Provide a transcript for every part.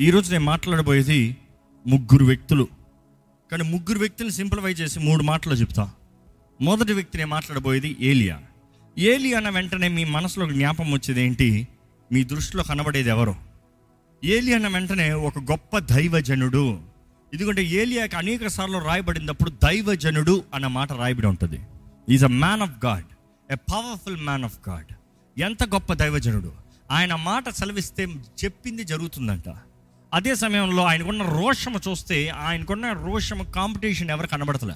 ఈరోజు నేను మాట్లాడబోయేది ముగ్గురు వ్యక్తులు. కానీ ముగ్గురు వ్యక్తులను సింప్లిఫై చేసి మూడు మాటలు చెప్తా. మొదటి వ్యక్తి నేను మాట్లాడబోయేది ఏలియా. ఏలియా అన్న వెంటనే మీ మనసులో జ్ఞాపం వచ్చేది ఏంటి? మీ దృష్టిలో కనబడేది ఎవరు? ఏలియా అన్న వెంటనే ఒక గొప్ప దైవజనుడు. ఎందుకంటే ఏలియాకి అనేక సార్లు రాయబడినప్పుడు దైవజనుడు అన్న మాట రాయబడి ఉంటుంది. Is a man of God a powerful man of God ఎంత గొప్ప దైవజనుడు. ఆయన మాట సెలవిస్తే చెప్పింది జరుగుతుందంట. అదే సమయంలో ఆయనకున్న రోషము చూస్తే ఆయనకున్న రోషము కాంపిటీషన్ ఎవరు కనబడతలే.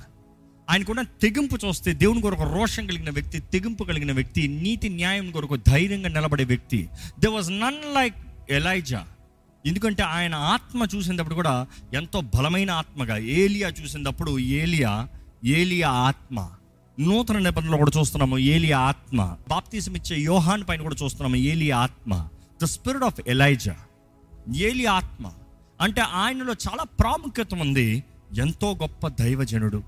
ఆయనకున్న తెగింపు చూస్తే దేవుని కొరకు రోషం కలిగిన వ్యక్తి తెగింపు కలిగిన వ్యక్తి నీతి న్యాయం కొరకు ధైర్యంగా నిలబడే వ్యక్తి. They was none like Elijah ఎందుకంటే ఆయన ఆత్మ చూసినప్పుడు కూడా ఎంతో బలమైన ఆత్మగా. ఏలియా చూసినప్పుడు ఏలియా ఏలియా ఆత్మ. నూతన నిబంధనలో కూడా చూస్తున్నాము ఏలియా ఆత్మ. బాప్తీసం ఇచ్చే యోహాన్ పైన కూడా చూస్తున్నాము ఏలియా ఆత్మ. ద స్పిరిట్ ఆఫ్ ఎలైజా ఏలి ఆత్మ అంటే ఆయనలో చాలా ప్రాముఖ్యత ఉంది. ఎంతో గొప్ప దైవజనుడు.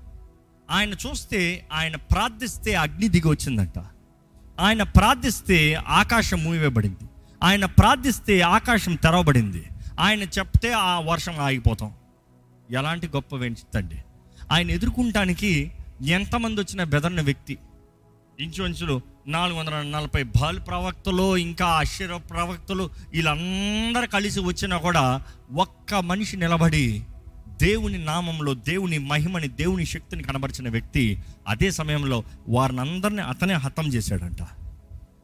ఆయన చూస్తే ఆయన ప్రార్థిస్తే అగ్ని దిగి వచ్చిందంట. ఆయన ప్రార్థిస్తే ఆకాశం మూయబడింది. ఆయన ప్రార్థిస్తే ఆకాశం తెరవబడింది. ఆయన చెప్తే ఆ వర్షం ఆగిపోతాం. ఎలాంటి గొప్ప వెంచుతండి ఆయన ఎదుర్కొంటానికి ఎంతమంది వచ్చిన బెదరిన వ్యక్తి. ఇంచుమించులు నాలుగు వందల నలభై బాల్ ప్రవక్తలు ఇంకా ఆశ్చర్య ప్రవక్తలు వీళ్ళందరూ కలిసి వచ్చినా కూడా ఒక్క మనిషి నిలబడి దేవుని నామంలో దేవుని మహిమని దేవుని శక్తిని కనబరిచిన వ్యక్తి అదే సమయంలో వారిని అందరినీ అతనే హతం చేశాడంట.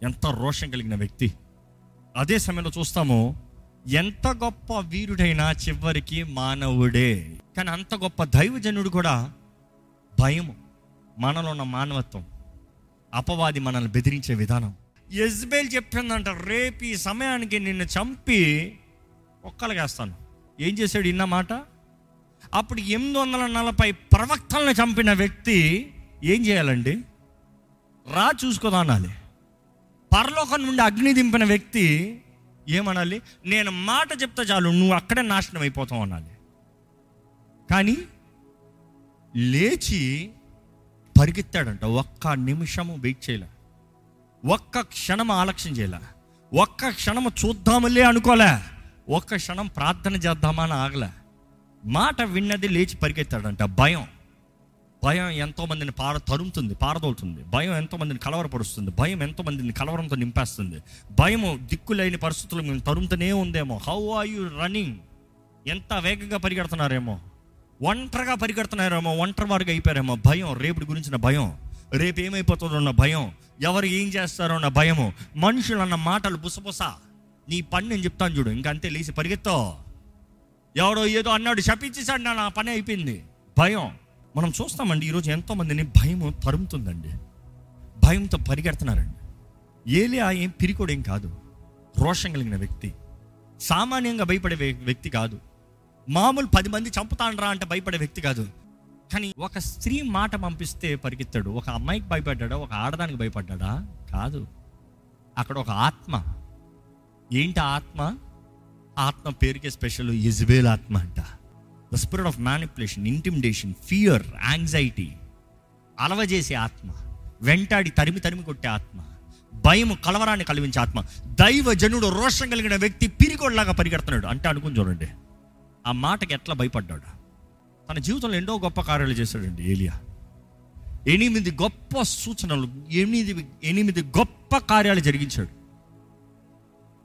ఎంత రోషం కలిగిన వ్యక్తి. అదే సమయంలో చూస్తాము ఎంత గొప్ప వీరుడైనా చివరికి మానవుడే. కానీ అంత గొప్ప దైవజనుడు కూడా భయము మనలో ఉన్న మానవత్వం. అపవాది మనల్ని బెదిరించే విధానం. యజ్బేల్ చెప్పిందంట రేపు ఈ సమయానికి నిన్ను చంపి ఒక్కలగేస్తాను ఏం చేశాడు ఇన్న మాట? అప్పుడు ఎనిమిది వందల నలభై ప్రవక్తలను చంపిన వ్యక్తి ఏం చేయాలండి? రా చూసుకోదా అనాలి. పరలోకం నుండి అగ్ని దింపిన వ్యక్తి ఏమనాలి? నేను మాట చెప్తే చాలు నువ్వు అక్కడే నాశనం అయిపోతావు అనాలి. కానీ లేచి పరిగెత్తాడంట. ఒక్క నిమిషము వెయిట్ చేయలే. ఒక్క క్షణం ఆలక్ష్యం చేయలే. ఒక్క క్షణము చూద్దాములే అనుకోలే ఒక్క క్షణం ప్రార్థన చేద్దామా అని ఆగలే. మాట విన్నది లేచి పరిగెత్తాడంట. భయం. భయం ఎంతోమందిని పార తరుముతుంది పారదోలుతుంది భయం ఎంతోమందిని కలవరపరుస్తుంది. భయం ఎంతోమందిని కలవరంతో నింపేస్తుంది. భయము దిక్కులేని పరిస్థితులు మేము తరుముతూనే ఉందేమో. హౌ ఆర్ యు రన్నింగ్ ఎంత వేగంగా పరిగెడుతున్నారేమో. ఒంటరిగా పరిగెడుతున్నారేమో ఒంటరి వారికి అయిపోయారేమో భయం రేపటి గురించిన భయం రేపు ఏమైపోతుందో ఉన్న భయం ఎవరు ఏం చేస్తారో అన్న భయము మనుషులు అన్న మాటలు బుసబుస నీ పని నేను చెప్తాను చూడు ఇంకంతే లేచి పరిగెత్తో. ఎవడో ఏదో అన్నాడు శపించేశాడు నా నా పని అయిపోయింది. భయం. మనం చూస్తామండి ఈరోజు ఎంతోమందిని భయం తరుముతుందండి. భయంతో పరిగెడుతున్నారండి. ఏలియా ఏం పిరికోడేం కాదు. రోషం కలిగిన వ్యక్తి. సామాన్యంగా భయపడే వ్యక్తి కాదు. మామూలు పది మంది చంపుతాండ్రా అంటే భయపడే వ్యక్తి కాదు. కానీ ఒక స్త్రీ మాట పంపిస్తే పరిగెత్తాడు. ఒక అమ్మాయికి భయపడ్డాడా? ఒక ఆడదానికి భయపడ్డాడా? కాదు. అక్కడ ఒక ఆత్మ. ఏంటి ఆత్మ? ఆత్మ పేరుకే స్పెషల్ ఇజ్బేల్ ఆత్మ అంట. The spirit of manipulation intimidation fear anxiety అలవజేసే ఆత్మ. వెంటాడి తరిమి తరిమి కొట్టే ఆత్మ. భయం కలవరాన్ని కలిగించే ఆత్మ. దైవ జనుడు రోషం కలిగిన వ్యక్తి పిరిగోడ్లాగా పరిగెడుతున్నాడు. అంటే అనుకుని చూడండి. ఆ మాటకి ఎట్లా భయపడ్డాడు? తన జీవితంలో ఎన్నో గొప్ప కార్యాలు చేశాడండి ఏలియా. ఎనిమిది గొప్ప సూచనలు ఎనిమిది ఎనిమిది గొప్ప కార్యాలు జరిగించాడు.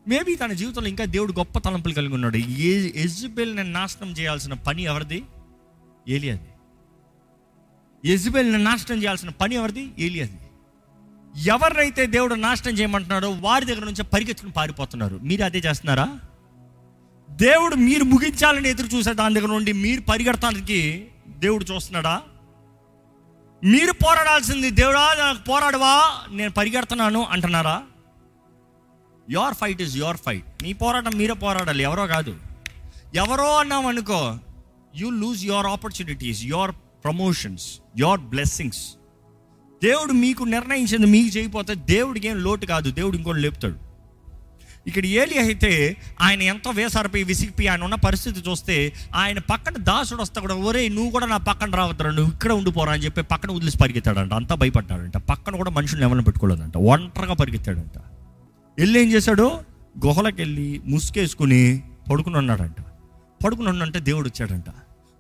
మేబీ తన జీవితంలో ఇంకా దేవుడు గొప్ప తలంపులు కలిగి ఉన్నాడు. ఏ ఎజుబెల్ని నాశనం చేయాల్సిన పని ఎవరిది? ఏలియాది. ఎజుబెల్ని నాశనం చేయాల్సిన పని ఎవరిది? ఏలియాది. ఎవరినైతే దేవుడు నాశనం చేయమంటున్నాడో వారి దగ్గర నుంచి పరిగెత్తుకుని పారిపోతున్నారు. మీరు అదే చేస్తున్నారా? దేవుడు మీరు ముగించాలని ఎదురు చూసే దాని దగ్గర నుండి మీరు పరిగెడతానికి దేవుడు చూస్తున్నాడా? మీరు పోరాడాల్సింది దేవుడా నాకు పోరాడవా నేను పరిగెడుతున్నాను అంటున్నారా? Your fight is your fight మీ పోరాటం మీరే పోరాడాలి ఎవరో కాదు. ఎవరో అన్నాం అనుకో you lose your opportunities your promotions your blessings దేవుడు మీకు నిర్ణయించింది మీకు చేయకపోతే దేవుడికి ఏం లోటు కాదు దేవుడు ఇంకోటి లేపుతాడు. ఇక్కడ ఏలి అయితే ఆయన ఎంతో వేసారిపోయి విసిగిపోయి ఆయన ఉన్న పరిస్థితి చూస్తే ఆయన పక్కన దాసుడు వస్తా కూడా ఒరే నువ్వు కూడా నా పక్కన రావద్దురా నువ్వు ఇక్కడ ఉండిపోరా అని చెప్పి పక్కన వదిలేసి పరిగెత్తాడంట. అంతా భయపడ్డాడంట. పక్కన కూడా మనుషులు ఎవరిని పెట్టుకోలేదంట. ఒంటరిగా పరిగెత్తాడంట. వెళ్ళి ఏం చేశాడు? గుహలకు వెళ్ళి ముసుకేసుకుని పడుకుని ఉన్నాడంట. పడుకుని ఉన్నంటే దేవుడు వచ్చాడంట.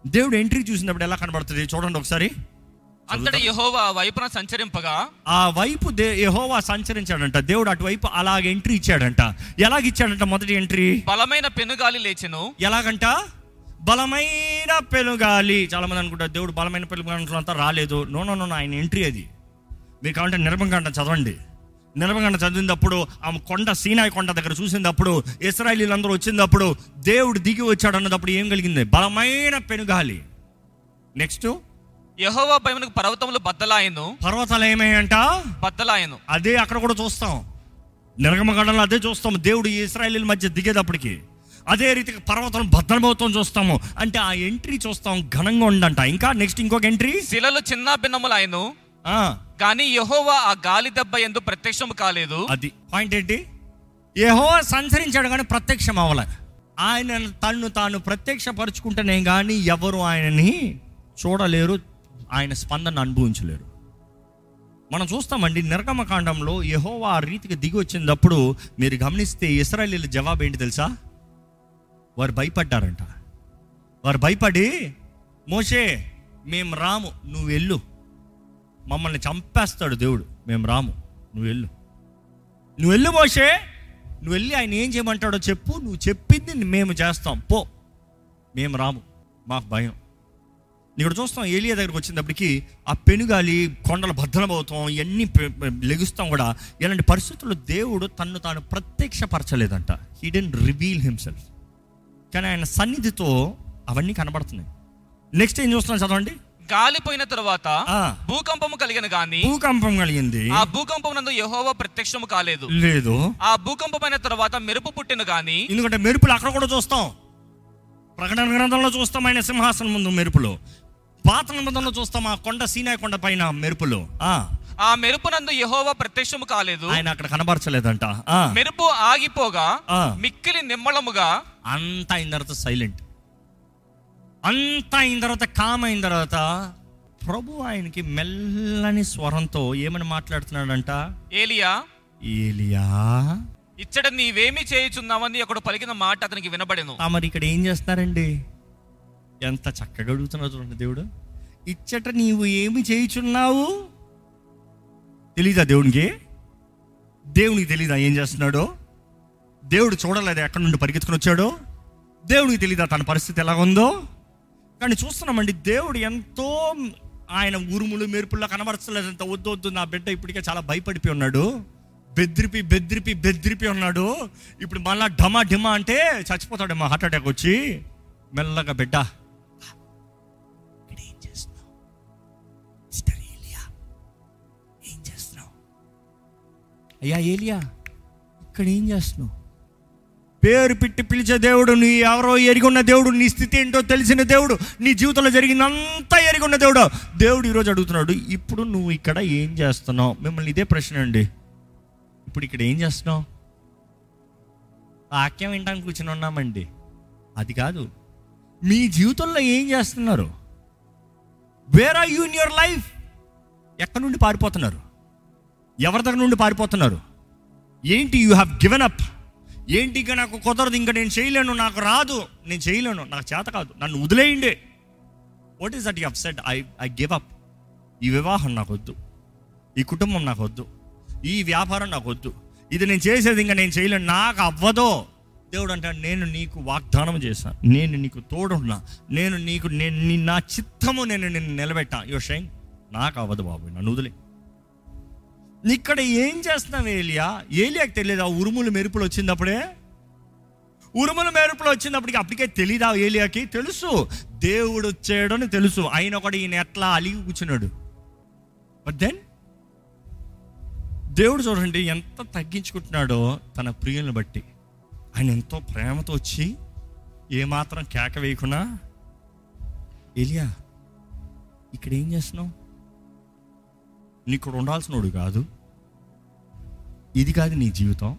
దేవుడు ఎంట్రీ చూసినప్పుడు ఎలా కనబడుతుంది చూడండి ఒకసారి. అంతటి యెహోవా వైపున సంచరింపగా. ఆ వైపు దే యెహోవా సంచరించాడంట. దేవుడు అటువైపు అలాగ ఎంట్రీ ఇచ్చాడంట. ఎలాగ ఇచ్చాడంట మొదటి ఎంట్రీ? బలమైన పెనుగాలి లేచెను. ఎలాగంట? బలమైన పెనుగాలి. చాలా మంది అనుకుంటారు దేవుడు బలమైన పెనుగాలి అంతా రాలేదు. నో నో నో ఆయన ఎంట్రీ అది. మీరు కావాలంటే నిర్మగంట చదవండి. నిర్మగంట చదివినప్పుడు ఆ కొండ సీనాయి కొండ దగ్గర చూసినప్పుడు ఇస్రాయలీలందరూ వచ్చినప్పుడు దేవుడు దిగి వచ్చాడు అన్నదప్పుడు ఏం కలిగింది? బలమైన పెనుగాలి. నెక్స్ట్ యెహోవా భయమునకు పర్వతములు బద్దలాయను. పర్వతాలు ఏమయ్యంట బద్దలాయను. అదే అక్కడ కూడా చూస్తాం. నిర్గమగండంలో అదే చూస్తాం. దేవుడు ఇస్రాయలీల మధ్య దిగేటప్పటికి అదే రీతిగా పర్వతం భద్రమవుతాం చూస్తాము. అంటే ఆ ఎంట్రీ చూస్తాం ఘనంగా ఉండంట. ఇంకా నెక్స్ట్ ఇంకొక ఎంట్రీ? శిలలు చిన్న భిన్నములాయను కానీ యెహోవా ఆ గాలి దెబ్బ ఎందు ప్రత్యక్షము కాలేదు. అది పాయింట్ ఏంటి? ఏహో సంచరించాడు కానీ ప్రత్యక్షం అవ్వలే. ఆయన తన్ను తాను ప్రత్యక్షపరుచుకుంటేనే కానీ ఎవరు ఆయనని చూడలేరు ఆయన స్పందన అనుభవించలేరు. మనం చూస్తామండి నిర్గమకాండంలో యహోవా ఆ రీతికి దిగి వచ్చినప్పుడు మీరు గమనిస్తే ఇస్రాయలీల జవాబు ఏంటి తెలుసా? వారు భయపడ్డారంట. వారు భయపడి మోషే మేము రాము నువ్వు వెళ్ళు. మమ్మల్ని చంపేస్తాడు దేవుడు. మేము రాము నువ్వు వెళ్ళు. నువ్వు వెళ్ళు మోషే. నువ్వు వెళ్ళి ఆయన ఏం చేయమంటాడో చెప్పు. నువ్వు చెప్పింది మేము చేస్తాం. పో. మేము రాము. మాకు భయం. ఇక్కడ చూస్తాం ఏలియా దగ్గరికి వచ్చినప్పటికి ఆ పెనుగాలి కొండలు భద్రమవుతాం ఇవన్నీ లెగుస్తాం కూడా. ఇలాంటి పరిస్థితుల్లో దేవుడు తన్ను తాను ప్రత్యక్షపరచలేదంట. హీ డెంట్ రివీల్ హిమ్సెల్ఫ్ కానీ ఆయన సన్నిధితో అవన్నీ కనబడుతున్నాయి. నెక్స్ట్ ఏం చూస్తున్నాం చదవండి? గాలి పోయిన తరువాత. భూకంపము కలిగిన గాని భూకంపం కలిగింది. ఆ భూకంపం నందు యెహోవా ప్రత్యక్షము కాలేదు. లేదు. ఆ భూకంపమైన తరువాత మెరుపు పుట్టిన గాని ఎందుకంటే మెరుపులు అక్కడ కూడా చూస్తాం. ప్రకటన గ్రంథంలో చూస్తాం ఆయన సింహాసనం ముందు మెరుపులు. పాత నిబంధనలో చూస్తాం ఆ కొండ సీనాయి కొండ పైన మెరుపులు. ఆ. ఆ మెరుపు నందు యెహోవా ప్రత్యక్షము కాలేదు. ఆయన అక్కడ కనబరచలేదంట. మెరుపు ఆగిపోగా. మిక్కిలి నిమ్మళముగా అంతా అయిన తర్వాత సైలెంట్. అంతా అయిన తర్వాత కామ్ అయిన తర్వాత ప్రభు ఆయనకి మెల్లని స్వరంతో ఏమని మాట్లాడుతున్నాడంట? ఏలియా. ఏలియా. ఇచ్చట నీవేమి చేయుచున్నావని ఒకడు పలికిన మాట అతనికి వినబడెను. మరి ఇక్కడ ఏం చేస్తున్నారండి? ఎంత చక్కగా అడుగుతున్నావు చూడండి దేవుడు. ఇచ్చట నీవు ఏమి చేయుచున్నావు? తెలీదా దేవునికి? దేవునికి తెలీదా ఏం చేస్తున్నాడో? దేవుడు చూడలేదా ఎక్కడి నుండి పరిగెత్తుకుని వచ్చాడో? దేవునికి తెలీదా తన పరిస్థితి ఎలా ఉందో? కానీ చూస్తున్నామండి దేవుడు ఎంతో ఆయన ఉరుములు మెరుపుల్లో కనబరచలేదు. అంత వద్దు వద్దు నా బిడ్డ ఇప్పటికే చాలా భయపడిపోయి ఉన్నాడు. బెదిరిపి బెదిరిపి బెదిరిపి ఉన్నాడు. ఇప్పుడు మళ్ళా ఢమా ఢిమా అంటే చచ్చిపోతాడు మా హార్ట్ అటాక్ వచ్చి. మెల్లగా బిడ్డ అయ్యా ఏలియా ఇక్కడ ఏం చేస్తున్నావు? పేరు పెట్టి పిలిచే దేవుడు నీ ఎవరో ఎరిగొన్న దేవుడు నీ స్థితి ఏంటో తెలిసిన దేవుడు నీ జీవితంలో జరిగిందంతా ఎరిగొన్న దేవుడు. దేవుడు ఈరోజు అడుగుతున్నాడు ఇప్పుడు నువ్వు ఇక్కడ ఏం చేస్తున్నావు? మిమ్మల్ని ఇదే ప్రశ్న అండి. ఇప్పుడు ఇక్కడ ఏం చేస్తున్నావు? వాక్యం వినడానికి కూర్చుని ఉన్నామండి. అది కాదు. మీ జీవితంలో ఏం చేస్తున్నారు? Where are you in your life ఎక్కడి నుండి పారిపోతున్నారు? ఎవరి దగ్గర నుండి పారిపోతున్నారు? ఏంటి యూ హ్యావ్ గివెన్ అప్ ఏంటి ఇంకా నాకు కుదరదు ఇంకా నేను చేయలేను నాకు రాదు. నేను చేయలేను నాకు చేత కాదు. నన్ను వదిలేయండి. What is that you upset I I give up ఈ వివాహం నాకు వద్దు. ఈ కుటుంబం నాకు వద్దు. ఈ వ్యాపారం నాకు వద్దు. ఇది నేను చేసేది ఇంకా నేను చేయలేను. నాకు అవ్వదో. దేవుడు అంటాడు నేను నీకు వాగ్దానం చేశాను నేను నీకు తోడున్నా. నేను నీకు నేను నా చిత్తము నేను నిన్ను నిలబెట్టా. యో షైన్ నాకు అవ్వదు బాబు నన్ను వదిలే. ఇక్కడ ఏం చేస్తున్నావు ఏలియా? ఏలియాకి తెలియదు? ఆ ఉరుములు మెరుపులు వచ్చినప్పుడే ఉరుములు మెరుపులు వచ్చినప్పటికి అప్పటికే తెలీదా ఏలియాకి? తెలుసు. దేవుడు వచ్చాడని తెలుసు. ఆయన ఒకటి ఈయన ఎట్లా అలిగి కూర్చున్నాడు. బట్ దెన్ దేవుడు చూడండి ఎంత తగ్గించుకుంటున్నాడో తన ప్రియులను బట్టి. ఆయన ఎంతో ప్రేమతో వచ్చి ఏమాత్రం కేక వేయకుండా ఏలియా ఇక్కడ ఏం చేస్తున్నావు? నీకు ఇక్కడ ఉండాల్సినోడు కాదు. ఇది కాదు నీ జీవితం.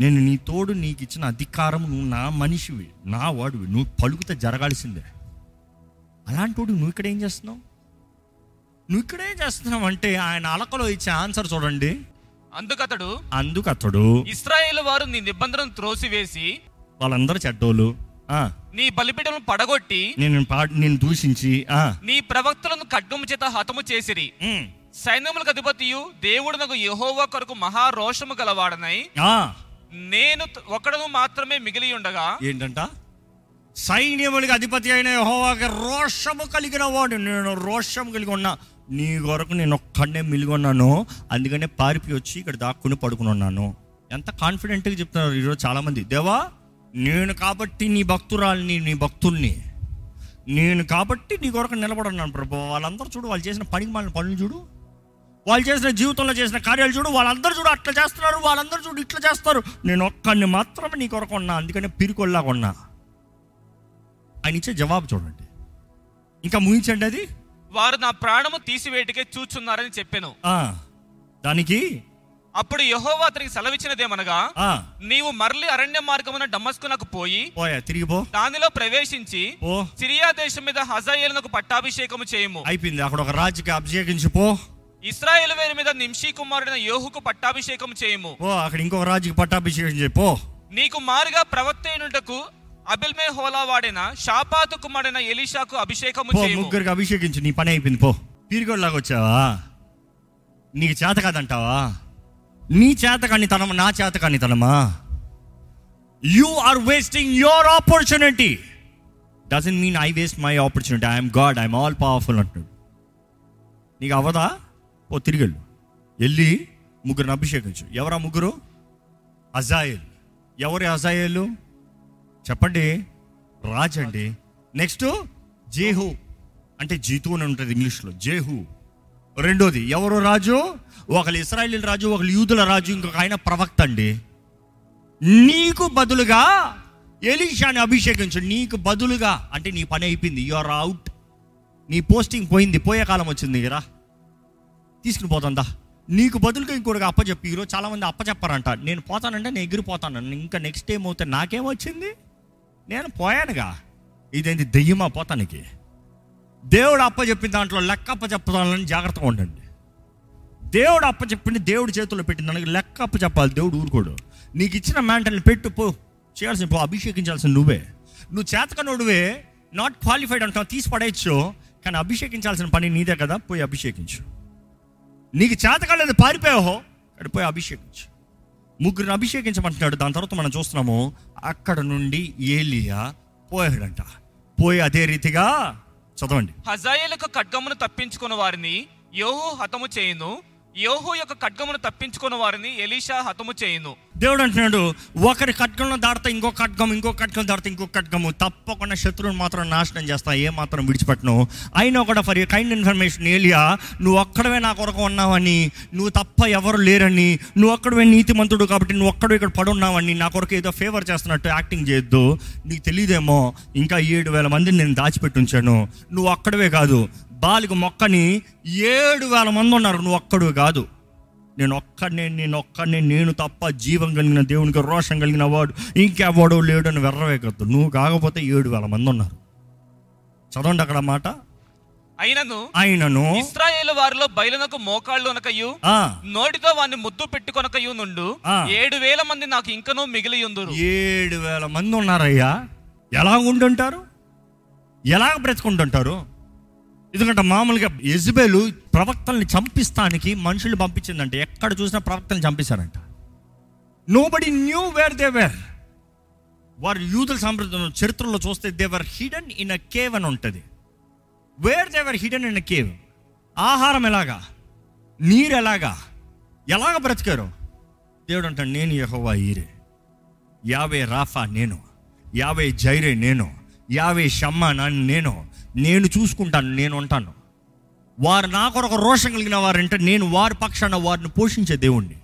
నేను నీ తోడు నీకు ఇచ్చిన అధికారం నువ్వు నా మనిషివి నా వాడివి. నువ్వు పలుకుతే జరగాల్సిందే. అలాంటి నువ్వు ఇక్కడ ఏం చేస్తున్నావు? నువ్వు ఇక్కడ ఏం చేస్తున్నావు అంటే ఆయన అలకలో ఇచ్చే ఆన్సర్ చూడండి. అందుకతడు అందుకు అతడు ఇస్రాయేల్ వారు నీ నిబంధనను త్రోసివేసి వాళ్ళందరూ చెడ్డోళ్ళు. నీ బలిపీఠములను పడగొట్టి నేను నేను దూషించి నీ ప్రవక్తలను ఖడ్గము చేత హతము చేసిరి. సైన్యములకు అధిపతియు దేవుడునకు యెహోవా కొరకు మహా రోషము గలవాడనై నేను ఒకడును మాత్రమే మిగిలి ఉండగా ఏంటంట? సైన్యములకి అధిపతి అయిన యెహోవాకి రోషము కలిగిన వాడు. నేను రోషము కలిగి ఉన్నా. నీ కొరకు నేను ఒక్కడనే మిలిగొన్నాను అందుకనే పారిపి వచ్చి ఇక్కడ దాక్కుని పడుకుని ఉన్నాను. ఎంత కాన్ఫిడెంట్గా చెప్తున్నారు ఈరోజు చాలామంది. దేవా నేను కాబట్టి నీ భక్తురాల్ని నీ భక్తుల్ని. నేను కాబట్టి నీ కొరకు నిలబడున్నాను ప్రభు. వాళ్ళందరూ చూడు వాళ్ళు చేసిన పనికి మాలిన పనులు చూడు. వాళ్ళు చేసిన జీవితంలో చేసిన కార్యాలు చూడు. వాళ్ళందరూ చూడు అట్లా చేస్తున్నారు. వాళ్ళందరూ చూడు ఇట్లా చేస్తారు. నేను ఒక్కడిని మాత్రమే నీ కొరకు ఉన్నా. అందుకనే పిరికొల్లాగా ఉన్నా. ఆయన ఇచ్చే జవాబు చూడండి. ఇంకా ముగించండి అది. వారు నా ప్రాణము తీసివేటికే చూచున్నారని చెప్పాను. దానికి అప్పుడు యెహోవా అతనికి సెలవిచ్చినదేమనగా నీవు మరలి అరణ్య మార్గమున డమ్మస్కునకు పోయి పోయా తిరిగిపో దానిలో ప్రవేశించి ఓ సిరియా దేశం మీద హజాయేలునకు పట్టాభిషేకము చేయము. అయిపోయింది. అక్కడ ఒక రాజుకి అభిషేకించి పో. ఇస్రాయేల్ వేరు మీద నింషీ కుమారుడైన యోహుకు పట్టాభిషేకం చేయము. ఓ అక్కడ ఇంకొక రాజుకి పట్టాభిషేకం చేయి పో. నీకు మారుగా ప్రవక్త అయినటకు అబిల్మే హోలా వాడిన షాపాతు కుమారుడైన ఎలీషాకు అభిషేకము చేయము. ముగ్గురికి అభిషేకించు నీ పని అయిపోయింది పో. పీరిగోడ్లాగా వచ్చావా? నీకు చేత కాదంటావా? నీ చేత కాని నా చేత కాని తనమా you are wasting your opportunity doesn't mean I waste my opportunity I'm God I'm all powerful అంటున్నాడు. నీకు అవదా? ఓ తిరిగెళ్ళు. వెళ్ళి ముగ్గురిని అభిషేకించు. ఎవరా ముగ్గురు? అజాయేల్. ఎవరి అజాయేలు? చెప్పండి. రాజండి. అండి నెక్స్ట్ జేహు. అంటే జీతు అని ఉంటుంది ఇంగ్లీష్లో. జేహు. రెండోది ఎవరు రాజు? ఒకళ్ళు ఇస్రాయలీల రాజు ఒకళ్ళు యూదుల రాజు ఇంకొక ఆయన ప్రవక్త అండి. నీకు బదులుగా ఎలీషాని అభిషేకించు. నీకు బదులుగా అంటే నీ పని అయిపోయింది. యు ఆర్ అవుట్ నీ పోస్టింగ్ పోయింది. పోయే కాలం వచ్చింది కదా తీసుకుని పోతుందా నీకు బదులుగా ఇంకోటిగా అప్పచెప్పి. ఈరోజు చాలామంది అప్పచెప్పారంట. నేను పోతానంటే నేను ఎగిరిపోతాను. ఇంకా నెక్స్ట్ టైం అవుతే నాకేమొచ్చింది నేను పోయానుగా. ఇదేంటి దెయ్యమా పోతానికి? దేవుడు అప్పచెప్పిన దాంట్లో లెక్క అప్పచెప్పదాలని జాగ్రత్తగా ఉండండి. దేవుడు అప్పచెప్పింది దేవుడి చేతుల్లో పెట్టిన దానికి లెక్క అప్ప చెప్పాలి దేవుడు ఊరుకోడు. నీకు ఇచ్చిన మ్యాంటల్ని పెట్టు పో. చేయాల్సిన పో అభిషేకించాల్సిన నువ్వే. నువ్వు చేతకనుడువే నాట్ క్వాలిఫైడ్ అంటావు తీసి పడేయచ్చు. కానీ అభిషేకించాల్సిన పని నీదే కదా పోయి అభిషేకించు. నీకు చేతకాలేదు పారిపోయావో అక్కడ పోయి అభిషేకించు. ముగ్గురిని అభిషేకించమంటున్నాడు. దాని తర్వాత మనం చూస్తున్నాము అక్కడ నుండి ఏలియా పోయాడంట. పోయి అదే రీతిగా చదవండి. హజాయలకు ఖడ్గమును తప్పించుకున్న వారిని యోహు హతము చేయును. యోహో యొక్క ఖడ్గమును తప్పించుకున్న వారిని ఎలీషా హతము చేయును. దేవుడు అంటున్నాడు ఒకరి ఖడ్గంలో దాడితే ఇంకో ఖడ్గం ఇంకో ఖడ్గం దాడితే ఇంకో ఖడ్గము. తప్పకుండా శత్రువుని మాత్రం నాశనం చేస్తా ఏ మాత్రం విడిచిపెట్టను. అయినా కూడా ఫర్ కైండ్ ఇన్ఫర్మేషన్ ఏలియా నువ్వు ఒక్కడవే నా కొరకు ఉన్నావని నువ్వు తప్ప ఎవరు లేరని నువ్వు ఒక్కడవే నీతిమంతుడు కాబట్టి నువ్వు ఒక్కడు ఇక్కడ పడున్నావని నా కొరకు ఏదో ఫేవర్ చేస్తున్నట్టు యాక్టింగ్ చేయొద్దు. నీకు తెలియదేమో ఇంకా ఏడు వేల మందిని నేను దాచిపెట్టి ఉంచాను. నువ్వు అక్కడవే కాదు బాలిక మొక్కని ఏడు వేల మంది ఉన్నారు. నువ్వు ఒక్కడు కాదు. నేను ఒక్కడనే నేను ఒక్కడనే నేను తప్ప జీవం కలిగిన దేవునికి రోషం కలిగిన వాడు ఇంకెవడో లేడు అని వెర్రవేకద్దు నువ్వు కాకపోతే ఏడు వేల మంది ఉన్నారు. చదవండి అక్కడ మాట. అయినను ఆయనను ఇస్రాయేల్ వారిలో బయలునకు మోకాళ్ళు అనకయు నోటితో వారిని ముద్దు పెట్టుకొనకయు నుండు. ఏడు వేల మంది నాకు ఇంకనూ మిగిలి ఉందురు ఏడు వేల మంది ఉన్నారయ్యా. ఎలా ఉండుంటారు? ఎలా బ్రతుకుంటుంటారు ఎందుకంటే మామూలుగా యజ్బేలు ప్రవక్తల్ని చంపిస్తానికి మనుషులు పంపించిందంటే ఎక్కడ చూసినా ప్రవక్తల్ని చంపేశారంట. Nobody knew where they were వారు యూదుల సాంప్రదాయం చరిత్రలో చూస్తే they were hidden in a cave అని ఉంటుంది. Where they were hidden in a cave ఆహారం ఎలాగా? నీరు ఎలాగా? ఎలాగ బ్రతికారు? దేవుడు అంటాడు నేను యహోవా ఈరే. యావే రాఫా నేను. యావే జైరే నేను. యావే షమ్మా నన్ను నేను. నేను చూసుకుంటాను నేను ఉంటాను. వారు నా కొరకు రోషం కలిగిన వారంటే నేను వారి పక్షాన వారిని పోషించే దేవుణ్ణి.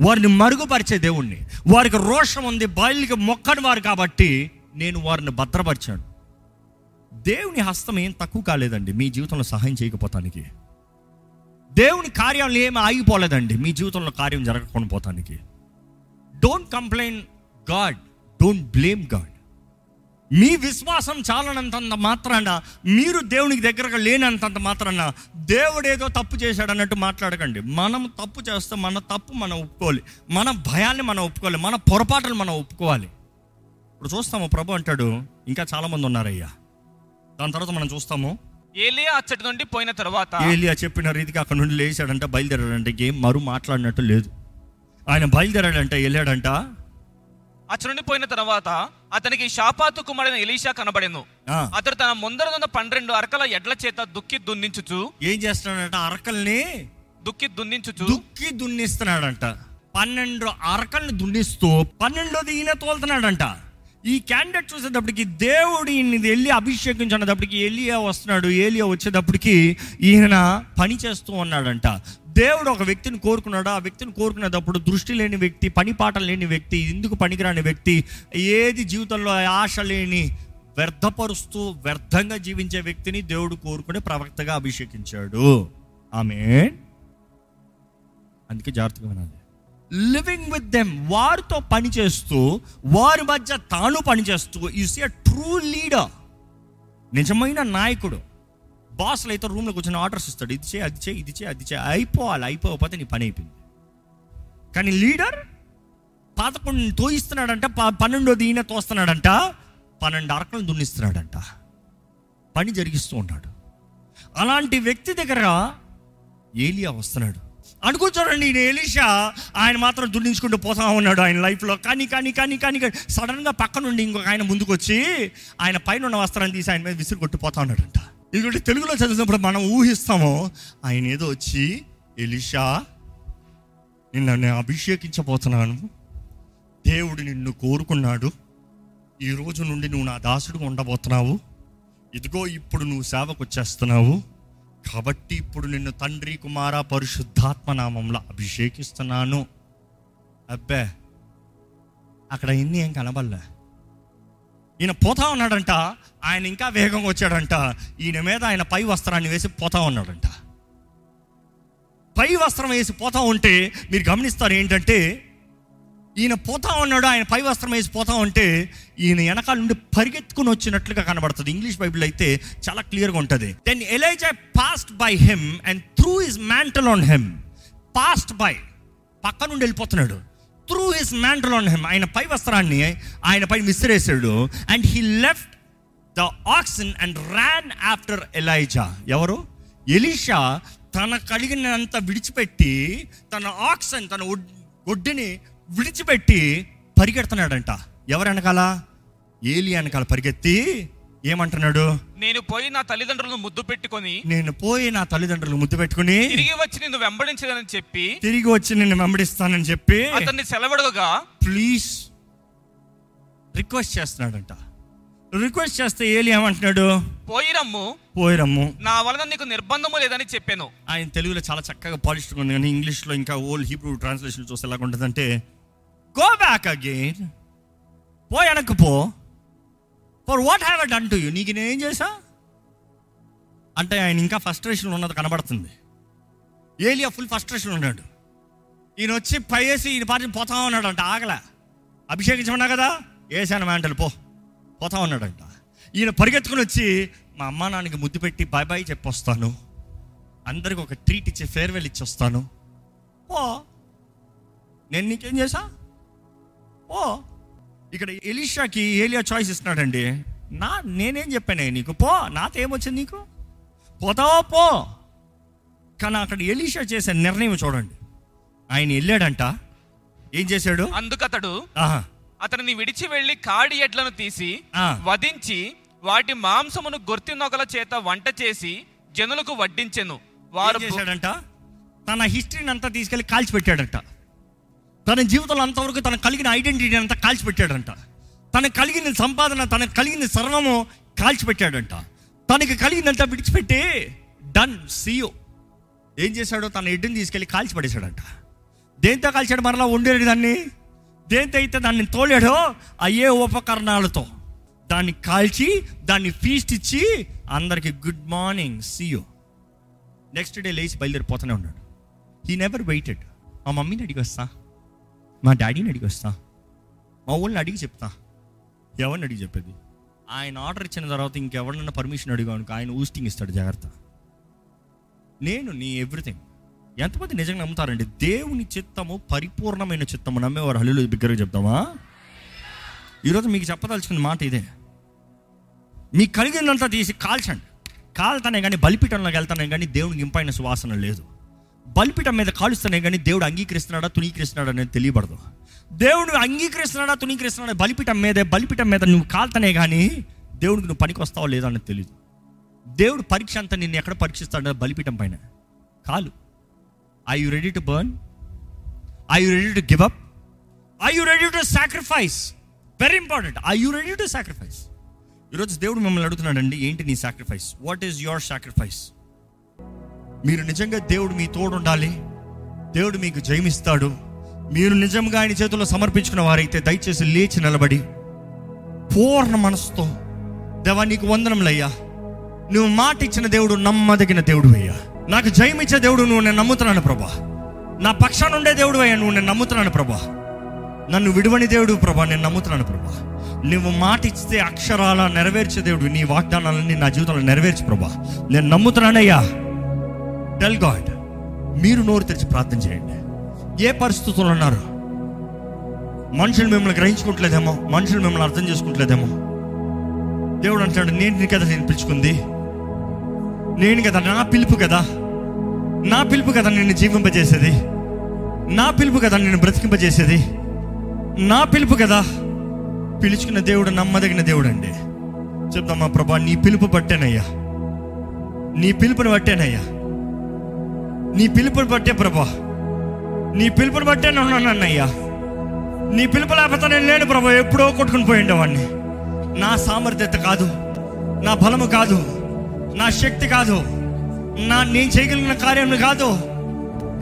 వారిని మరుగుపరిచే దేవుణ్ణి. వారికి రోషం ఉంది బయలుకి మొక్కని వారు కాబట్టి నేను వారిని భద్రపరిచాను. దేవుని హస్తం ఏం తక్కువ కాలేదండి మీ జీవితంలో సహాయం చేయకపోతానికి. దేవుని కార్యాలు ఏమి ఆగిపోలేదండి మీ జీవితంలో కార్యం జరగకుండా పోతానికి don't complain God don't blame God మీ విశ్వాసం చాలనంతంత మాత్రాన మీరు దేవునికి దగ్గరగా లేనంతంత మాత్రాన దేవుడు ఏదో తప్పు చేశాడు అన్నట్టు మాట్లాడకండి. మనం తప్పు చేస్తే మన తప్పు మనం ఒప్పుకోవాలి. మన భయాన్ని మనం ఒప్పుకోవాలి. మన పొరపాటులు మనం ఒప్పుకోవాలి. ఇప్పుడు చూస్తాము ప్రభు అంటాడు ఇంకా చాలా మంది ఉన్నారయ్యా. దాని తర్వాత మనం చూస్తాము. ఏలియా అచ్చటి నుండి పోయిన తర్వాత ఏలియా చెప్పిన రీతిగా అక్కడ నుండి లేచాడంట బయలుదేరాడంట ఏం మరు మాట్లాడినట్టు లేదు. ఆయన బయలుదేరాడంట వెళ్ళాడంట. అచ్చటి నుండి పోయిన తర్వాత అతనికి షాపాతు కుమారుడైన ఎలీషా కనబడెను. ఆ, అతడు తన ముందరనున్న పన్నెండు అరకల ఎడ్ల చేత దుక్కి దున్నించుచు ఏం చేస్తున్నాడంట? అరకల్ని దుక్కి దున్నించుచు దుక్కి దున్నిస్తున్నాడంట. పన్నెండు అరకల్ని దున్నిస్తూ పన్నెండోది ఈయన తోలుతున్నాడంట. ఈ క్యాండిడేట్ చూసేటప్పటికి దేవుడు ఈయన వెళ్ళి అభిషేకించినప్పటికి ఏలియా వస్తున్నాడు. ఏలియా వచ్చేటప్పటికి ఈయన పని చేస్తూ ఉన్నాడంట. దేవుడు ఒక వ్యక్తిని కోరుకున్నాడు? ఆ వ్యక్తిని కోరుకునేటప్పుడు దృష్టి లేని వ్యక్తి పనిపాట లేని వ్యక్తి ఎందుకు పనికిరాని వ్యక్తి ఏది జీవితంలో ఆశ లేని వ్యర్థపరుస్తూ వ్యర్థంగా జీవించే వ్యక్తిని దేవుడు కోరుకుని ప్రవక్తగా అభిషేకించాడు. ఆమె అందుకే జాగ్రత్తగా వినాలి. లివింగ్ విత్ దెమ్ వారితో పని చేస్తూ వారి మధ్య తాను పనిచేస్తూ ఈస్ ఏ ట్రూ లీడర్ నిజమైన నాయకుడు బాస్లు అయితే రూమ్లో కూర్చొని ఆర్డర్స్ ఇస్తాడు. ఇది చేయి అది చేయి ఇది చేయి అది చేయి. అయిపోవాలి అయిపోకపోతే నీ పని అయిపోయింది. కానీ లీడర్ పదకొండు తోయిస్తున్నాడంట ప- పన్నెండోది ఈయన తోస్తున్నాడంట పన్నెండు అరకలు దున్నిస్తున్నాడంట. పని జరిగిస్తూ ఉన్నాడు. అలాంటి వ్యక్తి దగ్గర ఏలియా వస్తున్నాడు. అనుకో చూడండి ఈయన ఎలీషా ఆయన మాత్రం దున్నించుకుంటూ పోతా ఉన్నాడు ఆయన లైఫ్లో. కానీ కానీ కానీ కానీ కానీ సడన్గా పక్క నుండి ఇంకొక ఆయన ముందుకు వచ్చి ఆయన పైన ఉన్న వస్త్రాన్ని తీసి ఆయన మీద విసిరు కొట్టిపోతా ఉన్నాడంట. ఇది తెలుగులో చదివినప్పుడు మనం ఊహిస్తాము ఆయన ఏదో వచ్చి ఎలిషా నిన్ను నేను అభిషేకించబోతున్నాను. దేవుడు నిన్ను కోరుకున్నాడు. ఈ రోజు నుండి నువ్వు నా దాసుడుగా ఉండబోతున్నావు. ఇదిగో ఇప్పుడు నువ్వు సేవకు వచ్చేస్తున్నావు కాబట్టి ఇప్పుడు నిన్ను తండ్రి కుమార పరిశుద్ధాత్మ నామంలో అభిషేకిస్తున్నాను. అబ్బే అక్కడ ఇన్ని ఏం కనబడలే. ఈయన పోతా ఉన్నాడంట. ఆయన ఇంకా వేగంగా వచ్చాడంట. ఈయన మీద ఆయన పై వస్త్రాన్ని వేసి పోతా ఉన్నాడంట. పై వస్త్రం వేసి పోతా ఉంటే మీరు గమనిస్తారు ఏంటంటే ఈయన పోతా ఉన్నాడు ఆయన పై వస్త్రం వేసి పోతా ఉంటే ఈయన వెనకాల నుండి పరిగెత్తుకుని వచ్చినట్లుగా కనబడుతుంది. ఇంగ్లీష్ బైబిల్ అయితే చాలా క్లియర్గా ఉంటుంది. Then Elijah passed by him and through his mantle on him passed by పక్క నుండి వెళ్ళిపోతున్నాడు. Through his mantle on him ఆయన పై వస్త్రాన్ని ఆయన పై విసిరేసాడు and he left the oxen and ran after Elijah ఎవరు? ఎలీషా తన కలిగినంత విడిచిపెట్టి తన ఆక్సిన్ తన ఒడ్- ఒడ్డుని విడిచిపెట్టి పరిగెడుతున్నాడంట. ఎవరు వెనకాల? ఏలి వెనకాల పరిగెత్తి ఏమంటున్నాడు? నేను పోయి నా తల్లిదండ్రులను ముద్దు పెట్టుకొని నేను పోయి నా తల్లిదండ్రులు ముద్దు పెట్టుకుని తిరిగి వచ్చి నిన్ను వెంబడించదని చెప్పి తిరిగి వచ్చి నిన్ను వెంబడిస్తానని చెప్పి అతన్ని సెలవడగా ప్లీజ్ రిక్వెస్ట్ చేస్తున్నాడంట. రిక్వెస్ట్ చేస్తే ఏలి ఏమంటున్నాడు? పోయి రమ్ము. పోయిరమ్ము నా వలన నీకు నిర్బంధము లేదని చెప్పాను. ఆయన తెలుగులో చాలా చక్కగా పాలిష్గా ఉంది కానీ ఇంగ్లీష్లో ఇంకా ఓల్డ్ హీబ్రూ ట్రాన్స్లేషన్ చూస్తే ఎలాగ ఉంటుందంటే గో బ్యాక్ అగైన్ పో వెనక్కి పో. For what have done to you నీకు నేనేం చేసా అంటే ఆయన ఇంకా ఫస్ట్రేషన్ ఉన్నది కనబడుతుంది. ఏలియా ఫుల్ ఫస్ట్రేషన్ ఉన్నాడు. ఈయన వచ్చి పైవేసి ఈయన పార్టీ పోతా ఉన్నాడు అంట ఆగలే. అభిషేకించమన్నా కదా? వేసాను మ్యాంటలు పో. పోతా ఉన్నాడంట. ఈయన పరిగెత్తుకుని వచ్చి మా అమ్మ నాన్నకి ముద్దు పెట్టి బాయ్ బాయ్ చెప్పొస్తాను. అందరికి ఒక ట్రీట్ ఇచ్చి ఫేర్వెల్ ఇచ్చి వస్తాను ఓ నేను నీకేం చేసా ఓ ఇక్కడ ఎలీషాకి ఏలియా చాయిస్ ఇస్తున్నాడండి. నా నేనేం చెప్పానే నీకు? పో నాతో ఏమొచ్చింది నీకు? పోతావో పో. కానీ అక్కడ ఎలీషా చేసే నిర్ణయం చూడండి. ఆయన వెళ్ళాడంట. ఏం చేశాడు? అందుకతడు అతనిని విడిచి వెళ్ళి కాడి ఎడ్లను తీసి. వధించి వాటి మాంసమును గొర్తి చేత వంట చేసి జనులకు వడ్డించెను. వారు చేశాడంట? తన హిస్టరీని అంతా తీసుకెళ్ళి కాల్చిపెట్టాడంట. తన జీవితంలో అంతవరకు తనకు కలిగిన ఐడెంటిటీ అంతా కాల్చిపెట్టాడంట. తనకు కలిగిన సంపాదన తనకు కలిగిన సర్వము కాల్చిపెట్టాడంట. తనకి కలిగిందంతా విడిచిపెట్టి డన్ సీయో ఏం చేశాడో తన ఎడ్డుని తీసుకెళ్ళి కాల్చిపడేశాడంట. దేంతో కాల్చాడు మరలా ఉండేది దాన్ని? దేంతో అయితే దాన్ని తోలాడో? అయ్యే ఉపకరణాలతో. దాన్ని కాల్చి దాన్ని ఫీస్ట్ ఇచ్చి అందరికి good morning see you next day లేచి బయలుదేరిపోతూనే ఉన్నాడు. హీ నెవర్ వెయిటెడ్ మా మమ్మీని అడిగి వస్తా మా డాడీని అడిగి వస్తా. మా ఊళ్ళని అడిగి చెప్తా. ఎవరిని అడిగి చెప్పేది? ఆయన ఆర్డర్ ఇచ్చిన తర్వాత ఇంకెవరినన్నా పర్మిషన్ అడిగాను ఆయన ఊస్టింగ్ ఇస్తాడు జాగ్రత్త. నేను నీ ఎవ్రీథింగ్ ఎంతమంది నిజంగా నమ్ముతారండి? దేవుని చిత్తము పరిపూర్ణమైన చిత్తము. నమ్మేవారు హల్లు బిగ్గరగా చెప్తామా? ఈరోజు మీకు చెప్పదలుచుకున్న మాట ఇదే. మీకు కలిగిందంతా తీసి కాల్చండి. కాల్తానే కానీ బలిపీఠంలోకి వెళ్తానే కానీ దేవునికి ఇంపైన సువాసన లేదు. బలిపీఠం మీద కాలుస్తానే కానీ దేవుడు అంగీకరిస్తున్నాడా తునీకరిస్తున్నాడా అనేది తెలియబడదు. దేవుడు అంగీకరిస్తున్నాడా తునీకరిస్తున్నాడా బలిపీఠం మీదే బలిపీఠం మీద నువ్వు కాల్తనే కానీ దేవుడికి నువ్వు పనికి వస్తావో లేదో అనేది తెలియదు దేవుడు పరీక్ష అంతా నిన్ను ఎక్కడ పరీక్షిస్తాడో బలిపీఠం పైన? కాలు. Are you ready to burn are you ready to give up are you ready to sacrifice very important are you ready to sacrifice ఈరోజు దేవుడు మిమ్మల్ని అడుగుతున్నాడండి ఏంటి నీ sacrifice what is your sacrifice మీరు నిజంగా దేవుడు మీ తోడు ఉండాలి దేవుడు మీకు జయమిస్తాడు. మీరు నిజంగా ఆయన చేతుల్లో సమర్పించుకున్న వారైతే దయచేసి లేచి నిలబడి పూర్ణ మనసుతో దేవా నీకు వందనంలయ్యా నువ్వు మాట ఇచ్చిన దేవుడు నమ్మదగిన దేవుడు అయ్యా. నాకు జయమిచ్చే దేవుడు నువ్వు నేను నమ్ముతున్నాను ప్రభా. నా పక్షాన ఉండే దేవుడు అయ్యా నువ్వు నేను నమ్ముతున్నాను ప్రభా. నన్ను విడువని దేవుడు ప్రభా నేను నమ్ముతున్నాను ప్రభా. నువ్వు మాట ఇస్తే అక్షరాల నెరవేర్చే దేవుడు నీ వాగ్దానాలన్నీ నా జీవితంలో నెరవేర్చు ప్రభా. నేను నమ్ముతున్నానయ్యా టెల్ గాడ్ మీరు నోరు తెరిచి ప్రార్థన చేయండి. ఏ పరిస్థితుల్లో ఉన్నారు? మనుషులు మిమ్మల్ని గ్రహించుకుంటలేదేమో మనుషులు మిమ్మల్ని అర్థం చేసుకుంటలేదేమో. దేవుడు అంటాడు నేను కదా నేను పిలుచుకుంది. నేను కదా నా పిలుపు కదా. నా పిలుపు కదా నిన్ను జీవింపజేసేది. నా పిలుపు కదా నిన్ను బ్రతికింపజేసేది. నా పిలుపు కదా. పిలుచుకున్న దేవుడు నమ్మదగిన దేవుడు అండి చెప్తామా ప్రభా నీ పిలుపు పట్టేనయ్యా నీ పిలుపుని పట్టేనయ్యా నీ పిలుపుని బట్టే ప్రభా. నీ పిలుపుని పట్టే ఉన్నానన్నయ్యా నీ పిలుపు లేకపోతే నేను లేడు ప్రభా. ఎప్పుడో కొట్టుకుని పోయిండేవాడిని. నా సామర్థ్యత కాదు. నా బలము కాదు. నా శక్తి కాదు. నా నేను చేయగలిగిన కార్యం కాదు.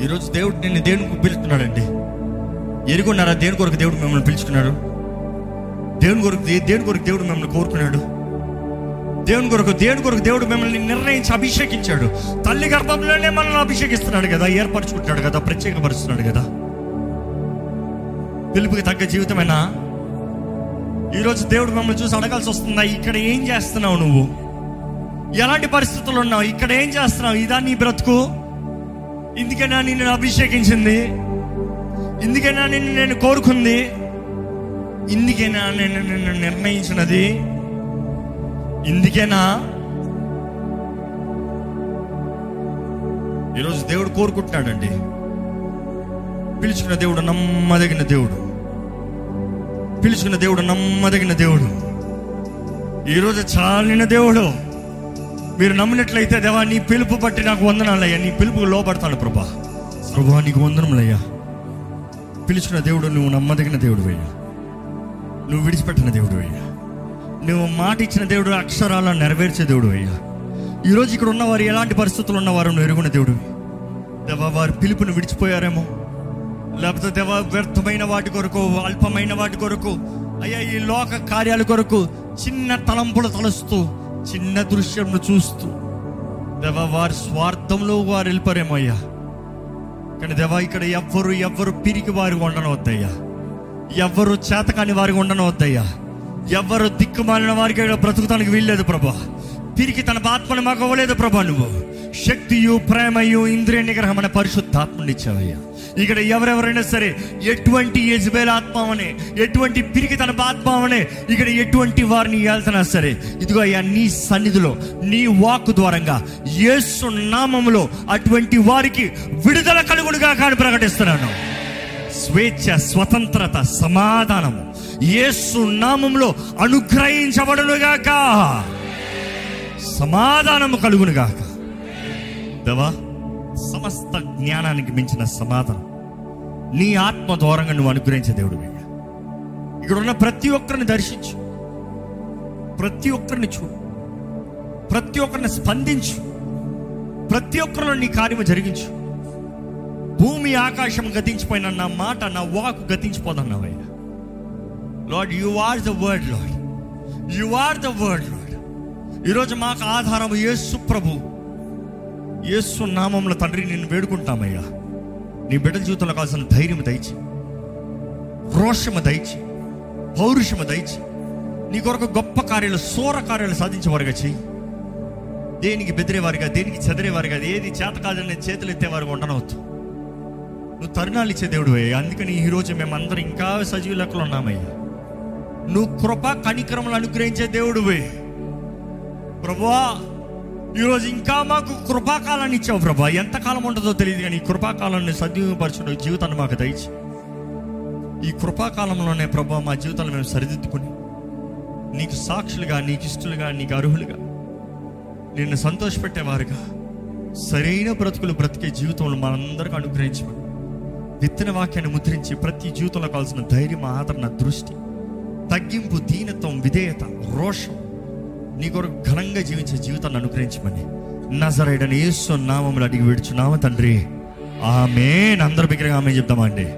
ఈరోజు దేవుడు నిన్ను దేవునికి పిలుస్తున్నాడండి. ఎరుగున్నారా? దేని కొరకు దేవుడు మిమ్మల్ని పిలుచుకున్నాడు. దేవుని కొరకు దే- దేని కొరకు దేవుడు మిమ్మల్ని కోరుకున్నాడు. దేవుని కొరకు దేవుని కొరకు దేవుడు మిమ్మల్ని నిర్ణయించి అభిషేకించాడు. తల్లి గర్భంలోనే మనల్ని అభిషేకిస్తున్నాడు కదా ఏర్పరచుకుంటున్నాడు కదా ప్రత్యేకపరుస్తున్నాడు కదా. పిలుపుకి తగ్గ జీవితమేనా? ఈరోజు దేవుడు మిమ్మల్ని చూసి అడగాల్సి వస్తుందా ఇక్కడ ఏం చేస్తున్నావు నువ్వు? ఎలాంటి పరిస్థితులు ఉన్నావు? ఇక్కడ ఏం చేస్తున్నావు? ఇదా నీ బ్రతుకు? ఇందుకైనా నిన్ను అభిషేకించింది? ఇందుకైనా నిన్ను నేను కోరుకుంది? ఇందుకైనా నేను నిన్ను నిర్ణయించినది? ఇందుకేనా? ఈరోజు దేవుడు కోరుకుంటున్నాడండి. పిలుచుకున్న దేవుడు నమ్మదగిన దేవుడు. పిలుచుకున్న దేవుడు నమ్మదగిన దేవుడు. ఈరోజు చాలిన దేవుడు. మీరు నమ్మినట్లయితే దేవా నీ పిలుపు బట్టి నాకు వందనాలయ్యా. నీ పిలుపుకు లోపడతాడు ప్రభా. ప్రభా నీకు వందనములయ్యా. పిలుచుకున్న దేవుడు నువ్వు నమ్మదగిన దేవుడు అయ్యా నువ్వు విడిచిపెట్టిన దేవుడు అయ్యా నువ్వు మాట ఇచ్చిన దేవుడు అక్షరాలను నెరవేర్చే దేవుడు అయ్యా. ఈరోజు ఇక్కడ ఉన్నవారు ఎలాంటి పరిస్థితులు ఉన్నవారు ఎరుగున దేవుడు? దేవా వారి పిలుపును విడిచిపోయారేమో. లేకపోతే దేవా వ్యర్థమైన వాటి కొరకు అల్పమైన వాటి కొరకు అయ్యా ఈ లోక కార్యాల కొరకు చిన్న తలంపులు తలుస్తూ చిన్న దృశ్యంను చూస్తూ. దేవా వారి స్వార్థంలో వారు వెళ్ళిపోరేమో అయ్యా. కానీ దేవా ఇక్కడ ఎవ్వరు ఎవ్వరు పిరికి వారి ఉండనవద్దయ్యా. ఎవ్వరు చేతకాని వారికి ఉండనవద్దయ్యా. ఎవరు దిక్కుమాలిన వారికి బ్రతుకుతానికి వీల్లేదు ప్రభా. పిరికి తన ఆత్మను మాకు అవ్వలేదు ప్రభా నువ్వు. శక్తియు ప్రేమయు ఇంద్రియ నిగ్రహం అనే పరిశుద్ధాత్మనిచ్చావయ్యా ఇక్కడ ఎవరెవరైనా సరే ఎటువంటి యజ్బేల్ ఆత్మవనే ఎటువంటి పిరికి తన ఆత్మవనే ఇక్కడ ఎటువంటి వారిని వెళ్తున్నా సరే ఇదిగో అయ్యా నీ సన్నిధిలో నీ వాక్ ద్వారంగా యేసు నామములో అటువంటి వారికి విడుదల కలుగుడుగా కాని ప్రకటిస్తున్నాను. స్వేచ్ఛ స్వతంత్రత సమాధానము. యేసు నామంలో అనుగ్రహించబడునుగాక. సమాధానము కలుగునుగాక. దేవా సమస్త జ్ఞానానికి మించిన సమాధానం. నీ ఆత్మ దూరంగా నువ్వు అనుగ్రహించే దేవుడు ఇక్కడ ఉన్న ప్రతి ఒక్కరిని దర్శించు. ప్రతి ఒక్కరిని చూడు. ప్రతి ఒక్కరిని స్పందించు. ప్రతి ఒక్కరిలో నీ కార్యము జరిగించు. భూమి ఆకాశం గతించిపోయిన నా మాట నా వాక్ గతించిపోదన్నావయ్యా Lord you are the word Lord you are the word Lord ఈరోజు మాకు ఆధారం యేసు ప్రభు. యేసు నామంలో తండ్రి నేను వేడుకుంటామయ్యా. నీ బిడ్డల జీవితంలో కావాల్సిన ధైర్యం దయచి రోషము దయచి పౌరుషము దయచి నీ కొరకు గొప్ప కార్యాలు సోర కార్యాలు సాధించేవారుగా చెయ్యి దేనికి బెదిరేవారుగా దేనికి చెదిరేవారుగా ఏది చేత కాదని చేతులు ఎత్తేవారుగా ఉండనవద్దు. నువ్వు తరుణాలు ఇచ్చే దేవుడు అయ్యా. అందుకని ఈరోజు మేమందరం ఇంకా సజీవ లెక్కలు ఉన్నామయ్యా. నువ్వు కృప కనికరములు అనుగ్రహించే దేవుడువే. ప్రభువా ఈరోజు ఇంకా మాకు కృపాకాలాన్ని ఇచ్చావు ప్రభా. ఎంతకాలం ఉంటుందో తెలియదు కానీ ఈ కృపాకాలాన్ని సద్వినియోగపరచడం జీవితాన్ని మాకు దయచి. ఈ కృపాకాలంలోనే ప్రభా మా జీవితాన్ని మేము సరిదిద్దుకుని నీకు సాక్షులుగా నీకు ఇష్టలుగా నీకు అర్హులుగా నిన్ను సంతోషపెట్టేవారుగా సరైన బ్రతుకులు బ్రతికే జీవితంలో మనందరికీ అనుగ్రహించమని విత్తన వాక్యాన్ని ముద్రించి ప్రతి జీవితంలో కావాల్సిన ధైర్యం ఆదరణ దృష్టి తగ్గింపు దీనత్వం విధేయత రోషం. నీ కొరకు ఘనంగా జీవించే జీవితాన్ని అనుగ్రహించమని నజరైడని ఏసు నామములు అడిగి విడుచున్నాము తండ్రి. ఆమె అందరి బిగ్గరగా ఆమె చెప్తామండి